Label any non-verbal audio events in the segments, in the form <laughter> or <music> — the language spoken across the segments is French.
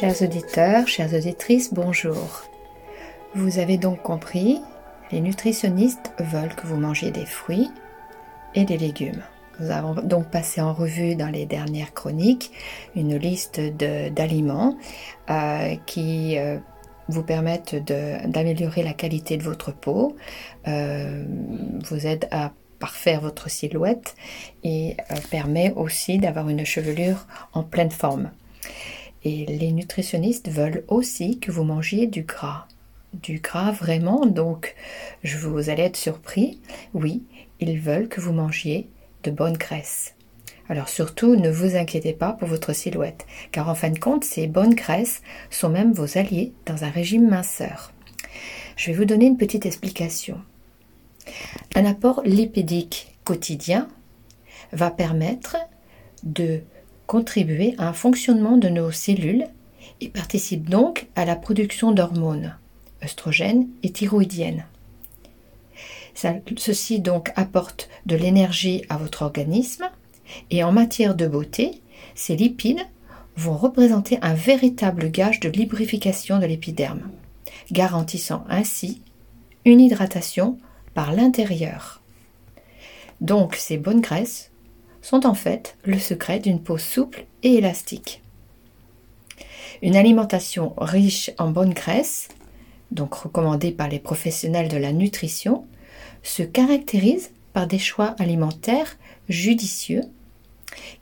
Chers auditeurs, chères auditrices, bonjour. Vous avez donc compris, les nutritionnistes veulent que vous mangiez des fruits et des légumes. Nous avons donc passé en revue dans les dernières chroniques une liste d'aliments euh, qui euh, vous permettent d'améliorer la qualité de votre peau, euh, vous aident à parfaire votre silhouette et permet aussi d'avoir une chevelure en pleine forme. Et les nutritionnistes veulent aussi que vous mangiez du gras. Du gras vraiment, donc je vous allez être surpris. Oui, ils veulent que vous mangiez de bonne graisse. Alors surtout, ne vous inquiétez pas pour votre silhouette, car en fin de compte, ces bonnes graisses sont même vos alliés dans un régime minceur. Je vais vous donner une petite explication. Un apport lipédique quotidien va permettre de contribuer à un fonctionnement de nos cellules et participe donc à la production d'hormones, œstrogènes et thyroïdiennes. ceci donc apporte de l'énergie à votre organisme et en matière de beauté, ces lipides vont représenter un véritable gage de lubrification de l'épiderme, garantissant ainsi une hydratation par l'intérieur. Donc ces bonnes graisses sont en fait le secret d'une peau souple et élastique. Une alimentation riche en bonnes graisses, donc recommandée par les professionnels de la nutrition, se caractérise par des choix alimentaires judicieux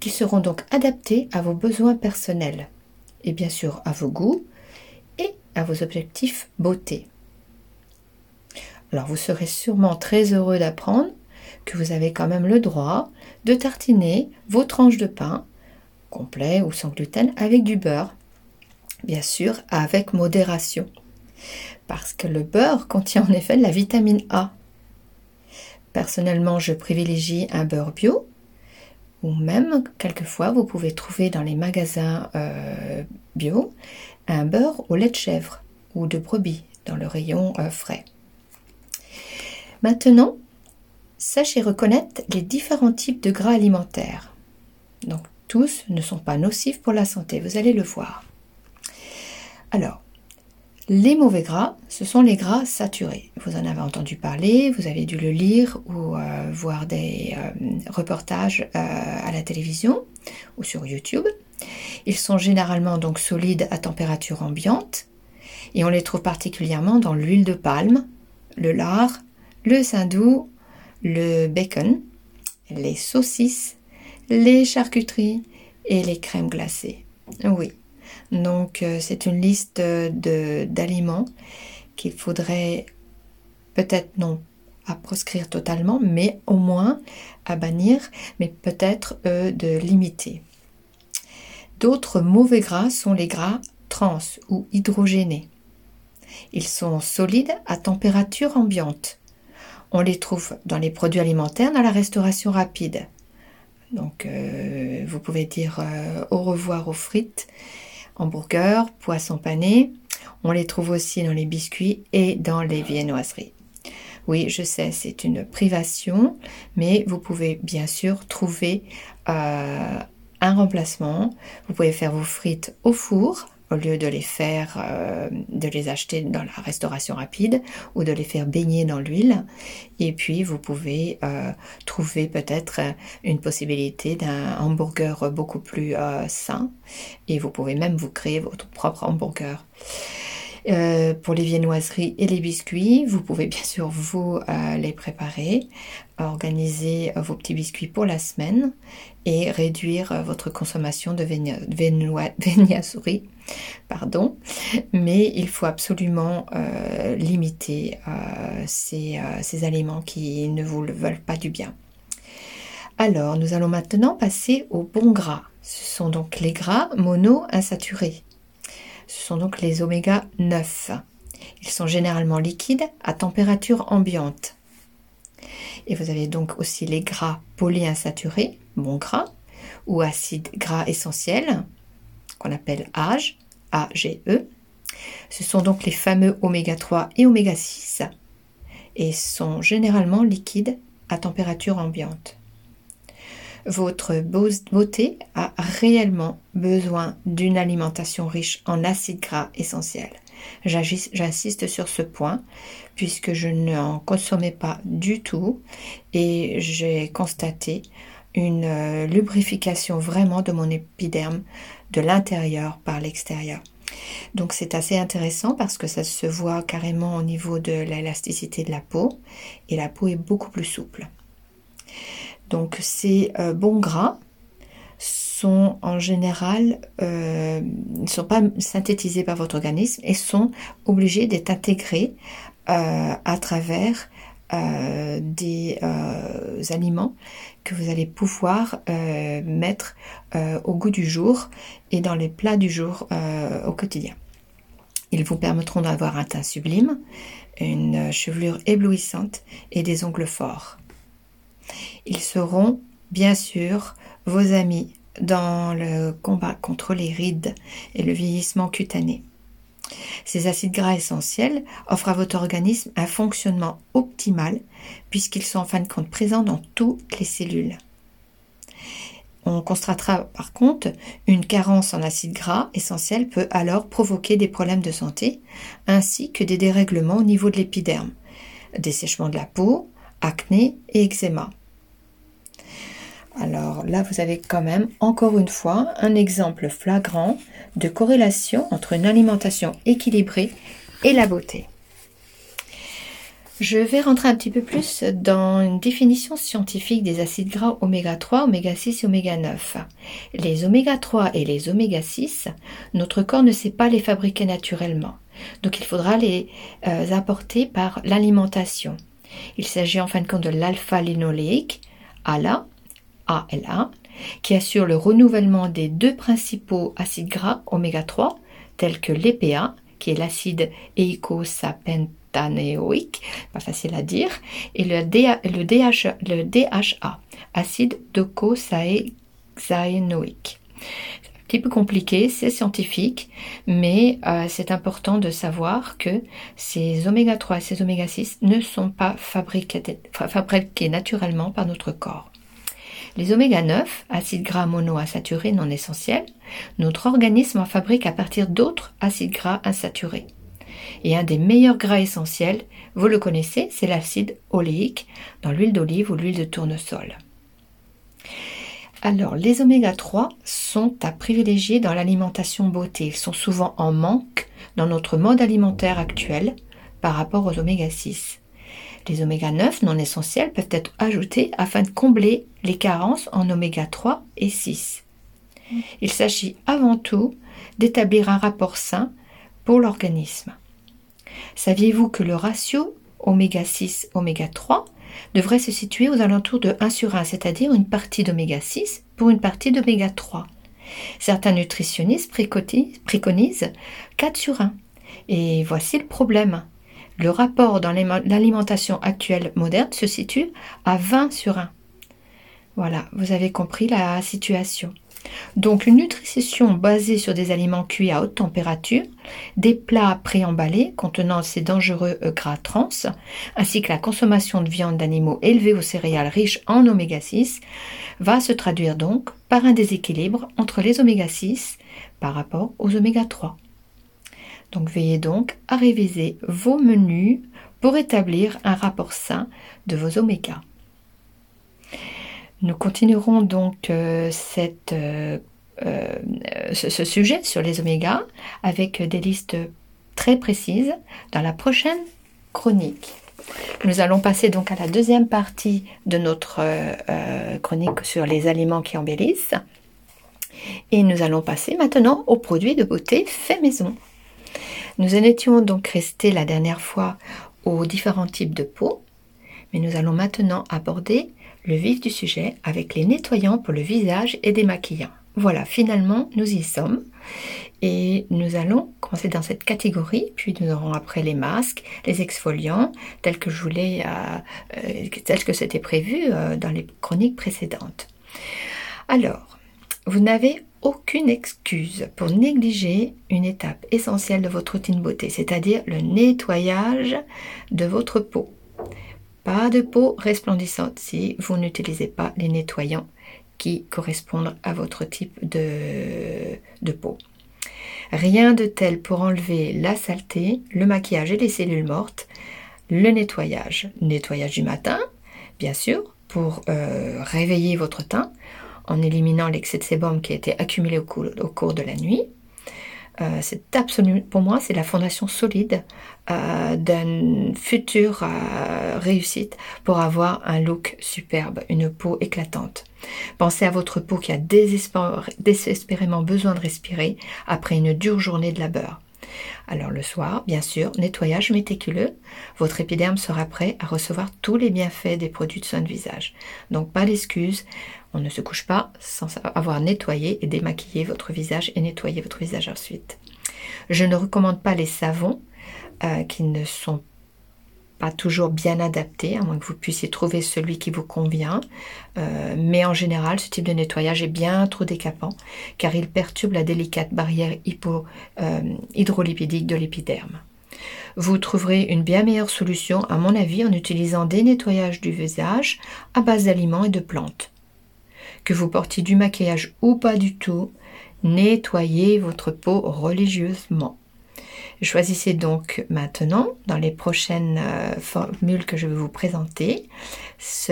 qui seront donc adaptés à vos besoins personnels et bien sûr à vos goûts et à vos objectifs beauté. Alors vous serez sûrement très heureux d'apprendre que vous avez quand même le droit de tartiner vos tranches de pain, complet ou sans gluten, avec du beurre. Bien sûr, avec modération. Parce que le beurre contient en effet de la vitamine A. Personnellement, je privilégie un beurre bio, ou même, quelquefois, vous pouvez trouver dans les magasins euh, bio un beurre au lait de chèvre ou de brebis dans le rayon euh, frais. Maintenant, Sachez reconnaître les différents types de gras alimentaires. Donc tous ne sont pas nocifs pour la santé, vous allez le voir. Alors, les mauvais gras, ce sont les gras saturés. Vous en avez entendu parler, vous avez dû le lire ou euh, voir des euh, reportages euh, à la télévision ou sur YouTube. Ils sont généralement donc solides à température ambiante et on les trouve particulièrement dans l'huile de palme, le lard, le saindoux le bacon, les saucisses, les charcuteries et les crèmes glacées. Oui, donc euh, c'est une liste d'aliments qu'il faudrait peut-être non à proscrire totalement, mais au moins à bannir, mais peut-être euh, de limiter. D'autres mauvais gras sont les gras trans ou hydrogénés. Ils sont solides à température ambiante. On les trouve dans les produits alimentaires, dans la restauration rapide. Donc, euh, vous pouvez dire euh, au revoir aux frites, hamburgers, poissons panés. On les trouve aussi dans les biscuits et dans les viennoiseries. Oui, je sais, c'est une privation, mais vous pouvez bien sûr trouver euh, un remplacement. Vous pouvez faire vos frites au four au lieu de les faire, euh, de les acheter dans la restauration rapide ou de les faire baigner dans l'huile. Et puis vous pouvez euh, trouver peut-être une possibilité d'un hamburger beaucoup plus euh, sain et vous pouvez même vous créer votre propre hamburger. pour les viennoiseries et les biscuits, vous pouvez bien sûr vous les préparer, organiser vos petits biscuits pour la semaine et réduire votre consommation de <laughs> viennoiseries pardon, mais il faut absolument euh, limiter euh, euh, ces, aliments qui ne vous veulent pas du bien. Alors, nous allons maintenant passer aux bons gras. Ce sont donc les gras mono-insaturés. Ce sont donc les oméga 9. Ils sont généralement liquides à température ambiante. Et vous avez donc aussi les gras polyinsaturés, bons gras, ou acides gras essentiels, qu'on appelle AGE, AGE. Ce sont donc les fameux oméga 3 et oméga 6 et sont généralement liquides à température ambiante. votre beauté a réellement besoin d'une alimentation riche en acides gras essentiels. J'insiste sur ce point puisque je n'en consommais pas du tout et j'ai constaté une euh, lubrification vraiment de mon épiderme de l'intérieur par l'extérieur. Donc c'est assez intéressant parce que ça se voit carrément au niveau de l'élasticité de la peau et la peau est beaucoup plus souple. Donc ces euh, bons gras sont en général euh, ne sont pas synthétisés par votre organisme et sont obligés d'être intégrés euh, à travers des aliments que vous allez pouvoir mettre au goût du jour et dans les plats du jour au quotidien. Ils vous permettront d'avoir un teint sublime, une chevelure éblouissante et des ongles forts. Ils seront, bien sûr, vos amis dans le combat contre les rides et le vieillissement cutané. Ces acides gras essentiels offrent à votre organisme un fonctionnement optimal puisqu'ils sont en fin de compte présents dans toutes les cellules. On constatera par contre une carence en acides gras essentiels peut alors provoquer des problèmes de santé ainsi que des dérèglements au niveau de l'épiderme, dessèchement de la peau, acné et eczéma. Alors là, vous avez quand même, encore une fois, un exemple flagrant de corrélation entre une alimentation équilibrée et la beauté. Je vais rentrer un petit peu plus dans une définition scientifique des acides gras oméga 3, oméga 6 et oméga 9. Les oméga 3 et les oméga 6, notre corps ne sait pas les fabriquer naturellement. Donc il faudra les euh, apporter par l'alimentation. Il s'agit en fin de compte de l'alpha-linoléique, ALA, ALA, qui assure le renouvellement des deux principaux acides gras oméga 3, tels que l'EPA, qui est l'acide éicosapentanéoïque, pas facile à dire, et le, le, DHA, acide docosahexaénoïque. Un petit peu compliqué, c'est scientifique, mais euh, c'est important de savoir que ces oméga 3 et ces oméga 6 ne sont pas fabriqués naturellement par notre corps. Les oméga 9, acides gras monoinsaturés non essentiels, notre organisme en fabrique à partir d'autres acides gras insaturés. Et un des meilleurs gras essentiels, vous le connaissez, c'est l'acide oléique dans l'huile d'olive ou l'huile de tournesol. Alors, les oméga 3 sont à privilégier dans l'alimentation beauté. Ils sont souvent en manque dans notre mode alimentaire actuel par rapport aux oméga 6. Les oméga 9 non essentiels peuvent être ajoutés afin de combler les carences en oméga 3 et 6. Il s'agit avant tout d'établir un rapport sain pour l'organisme. Saviez-vous que le ratio oméga 6 oméga 3 devrait se situer aux alentours de 1 sur 1, c'est-à-dire une partie d'oméga 6 pour une partie d'oméga 3 Certains nutritionnistes préconisent 4 sur 1. Et voici le problème. Le rapport dans l'alimentation actuelle moderne se situe à 20 sur 1. Voilà, vous avez compris la situation. Donc une nutrition basée sur des aliments cuits à haute température, des plats préemballés contenant ces dangereux euh, gras trans, ainsi que la consommation de viande d'animaux élevés aux céréales riches en oméga 6, va se traduire donc par un déséquilibre entre les oméga 6 par rapport aux oméga 3. Donc veillez donc à réviser vos menus pour établir un rapport sain de vos oméga. Nous continuerons donc euh, euh, euh, ce, sujet sur les oméga avec des listes très précises dans la prochaine chronique. Nous allons passer donc à la deuxième partie de notre chronique sur les aliments qui embellissent. Et nous allons passer maintenant aux produits de beauté fait maison. Nous en étions donc restés la dernière fois aux différents types de peau, mais nous allons maintenant aborder le vif du sujet avec les nettoyants pour le visage et démaquillants. Voilà, finalement, nous y sommes. Et nous allons commencer dans cette catégorie, puis nous aurons après les masques, les exfoliants, tels que je voulais, euh, euh, tels que c'était prévu euh, dans les chroniques précédentes. Alors, vous n'avez aucune excuse pour négliger une étape essentielle de votre routine beauté, c'est-à-dire le nettoyage de votre peau. Pas de peau resplendissante si vous n'utilisez pas les nettoyants qui correspondent à votre type de, peau. Rien de tel pour enlever la saleté, le maquillage et les cellules mortes. Le nettoyage. Nettoyage du matin, bien sûr, pour euh, réveiller votre teint en éliminant l'excès de sébum qui a été accumulé au cours de la nuit. Euh, c'est absolument, pour moi, c'est la fondation solide euh, d'une future euh, réussite pour avoir un look superbe, une peau éclatante. Pensez à votre peau qui a désespérément besoin de respirer après une dure journée de labeur. Alors le soir, bien sûr, nettoyage méticuleux, votre épiderme sera prêt à recevoir tous les bienfaits des produits de soins de visage. Donc pas d'excuses, on ne se couche pas sans avoir nettoyé et démaquillé votre visage et nettoyé votre visage ensuite. Je ne recommande pas les savons euh, qui ne sont pas toujours bien adaptés, à moins que vous puissiez trouver celui qui vous convient. Euh, mais en général, ce type de nettoyage est bien trop décapant car il perturbe la délicate barrière euh, hydrolipidique de l'épiderme. Vous trouverez une bien meilleure solution, à mon avis, en utilisant des nettoyages du visage à base d'aliments et de plantes. Que vous portiez du maquillage ou pas du tout, nettoyez votre peau religieusement. Choisissez donc maintenant, dans les prochaines euh, formules que je vais vous présenter,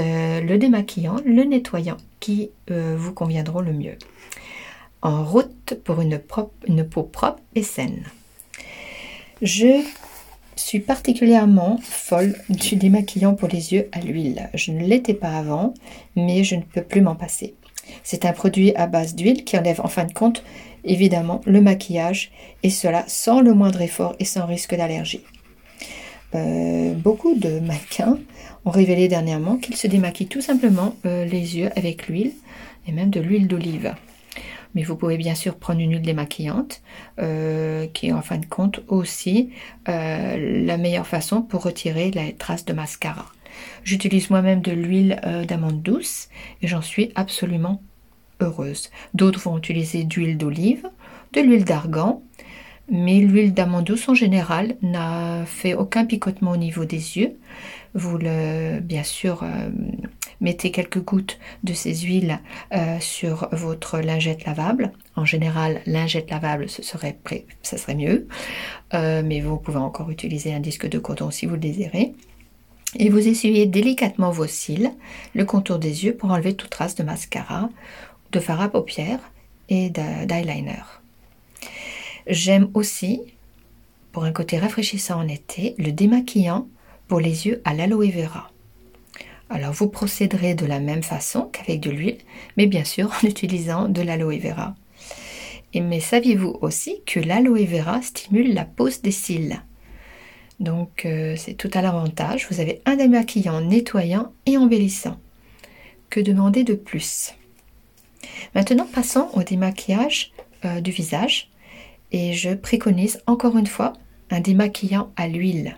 le démaquillant, le nettoyant qui euh, vous conviendront le mieux. En route pour une, une peau propre et saine. Je suis particulièrement folle du démaquillant pour les yeux à l'huile. Je ne l'étais pas avant, mais je ne peux plus m'en passer. C'est un produit à base d'huile qui enlève en fin de compte évidemment le maquillage et cela sans le moindre effort et sans risque d'allergie. Euh, beaucoup de mannequins ont révélé dernièrement qu'ils se démaquillent tout simplement euh, les yeux avec l'huile et même de l'huile d'olive. Mais vous pouvez bien sûr prendre une huile démaquillante euh, qui est en fin de compte aussi la meilleure façon pour retirer les traces de mascara. J'utilise moi-même de l'huile d'amande douce et j'en suis absolument heureuse. D'autres vont utiliser d'huile d'olive, de l'huile d'argan, mais l'huile d'amande douce en général n'a fait aucun picotement au niveau des yeux. Vous bien sûr, euh, mettez quelques gouttes de ces huiles euh, sur votre lingette lavable. En général, lingette lavable, ce serait, ça serait mieux, euh, mais vous pouvez encore utiliser un disque de coton si vous le désirez. Et vous essuyez délicatement vos cils, le contour des yeux pour enlever toute trace de mascara de fard à paupières et d'eyeliner. J'aime aussi, pour un côté rafraîchissant en été, le démaquillant pour les yeux à l'aloe vera. Alors vous procéderez de la même façon qu'avec de l'huile, mais bien sûr en <laughs> utilisant de l'aloe vera. Et mais saviez-vous aussi que l'aloe vera stimule la pose des cils? Donc euh, c'est tout à l'avantage. Vous avez un démaquillant nettoyant et embellissant. Que demander de plus? Maintenant, passons au démaquillage euh, du visage. Et je préconise encore une fois un démaquillant à l'huile.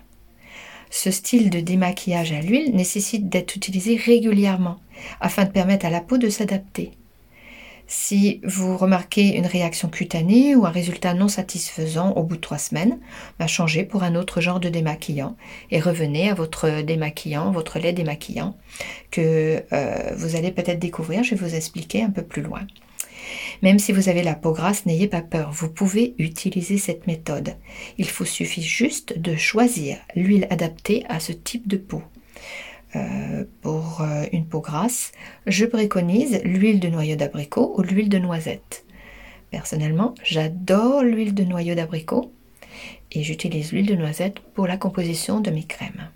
Ce style de démaquillage à l'huile nécessite d'être utilisé régulièrement afin de permettre à la peau de s'adapter. Si vous remarquez une réaction cutanée ou un résultat non satisfaisant au bout de trois semaines, bah, changez pour un autre genre de démaquillant et revenez à votre démaquillant, votre lait démaquillant que euh, vous allez peut-être découvrir. Je vais vous expliquer un peu plus loin. Même si vous avez la peau grasse, n'ayez pas peur, vous pouvez utiliser cette méthode. Il vous suffit juste de choisir l'huile adaptée à ce type de peau. Euh, pour euh, une peau grasse, je préconise l'huile de noyau d'abricot ou l'huile de noisette. Personnellement, j'adore l'huile de noyau d'abricot et j'utilise l'huile de noisette pour la composition de mes crèmes.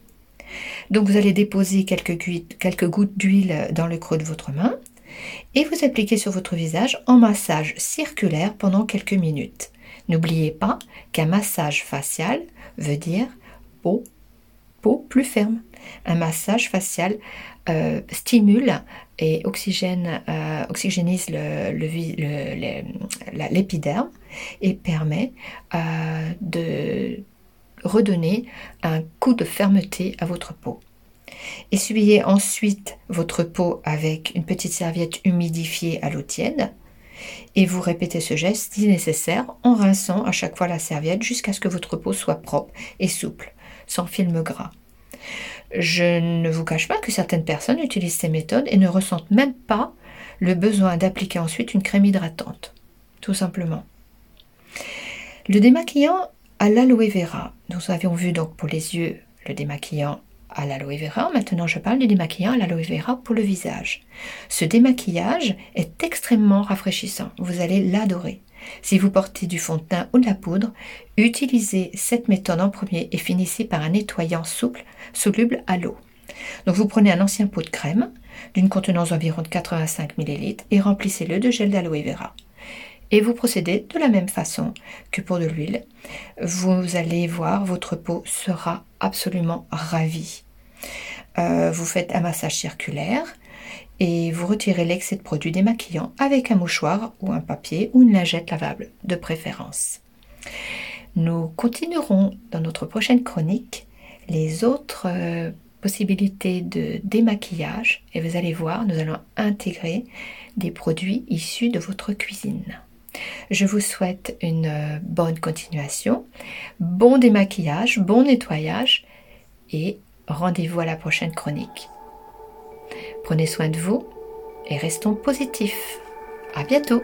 Donc vous allez déposer quelques, gouttes d'huile dans le creux de votre main et vous appliquez sur votre visage en massage circulaire pendant quelques minutes. N'oubliez pas qu'un massage facial veut dire peau plus ferme. Un massage facial euh, stimule et euh, oxygénise l'épiderme et permet euh, de redonner un coup de fermeté à votre peau. Essuyez ensuite votre peau avec une petite serviette humidifiée à l'eau tiède et vous répétez ce geste si nécessaire en rinçant à chaque fois la serviette jusqu'à ce que votre peau soit propre et souple, sans film gras. Je ne vous cache pas que certaines personnes utilisent ces méthodes et ne ressentent même pas le besoin d'appliquer ensuite une crème hydratante, tout simplement. Le démaquillant à l'aloe vera, nous avions vu donc pour les yeux le démaquillant à l'aloe vera. Maintenant, je parle du démaquillant à l'aloe vera pour le visage. Ce démaquillage est extrêmement rafraîchissant. Vous allez l'adorer. Si vous portez du fond de teint ou de la poudre, utilisez cette méthode en premier et finissez par un nettoyant souple, soluble à l'eau. Donc vous prenez un ancien pot de crème d'une contenance environ de 85 ml et remplissez-le de gel d'aloe vera. Et vous procédez de la même façon que pour de l'huile. Vous allez voir, votre peau sera absolument ravie. Euh, vous faites un massage circulaire et vous retirez l'excès de produit démaquillant avec un mouchoir ou un papier ou une lingette lavable de préférence. Nous continuerons dans notre prochaine chronique les autres euh, possibilités de démaquillage et vous allez voir, nous allons intégrer des produits issus de votre cuisine. Je vous souhaite une euh, bonne continuation, bon démaquillage, bon nettoyage et rendez-vous à la prochaine chronique. Prenez soin de vous et restons positifs. À bientôt!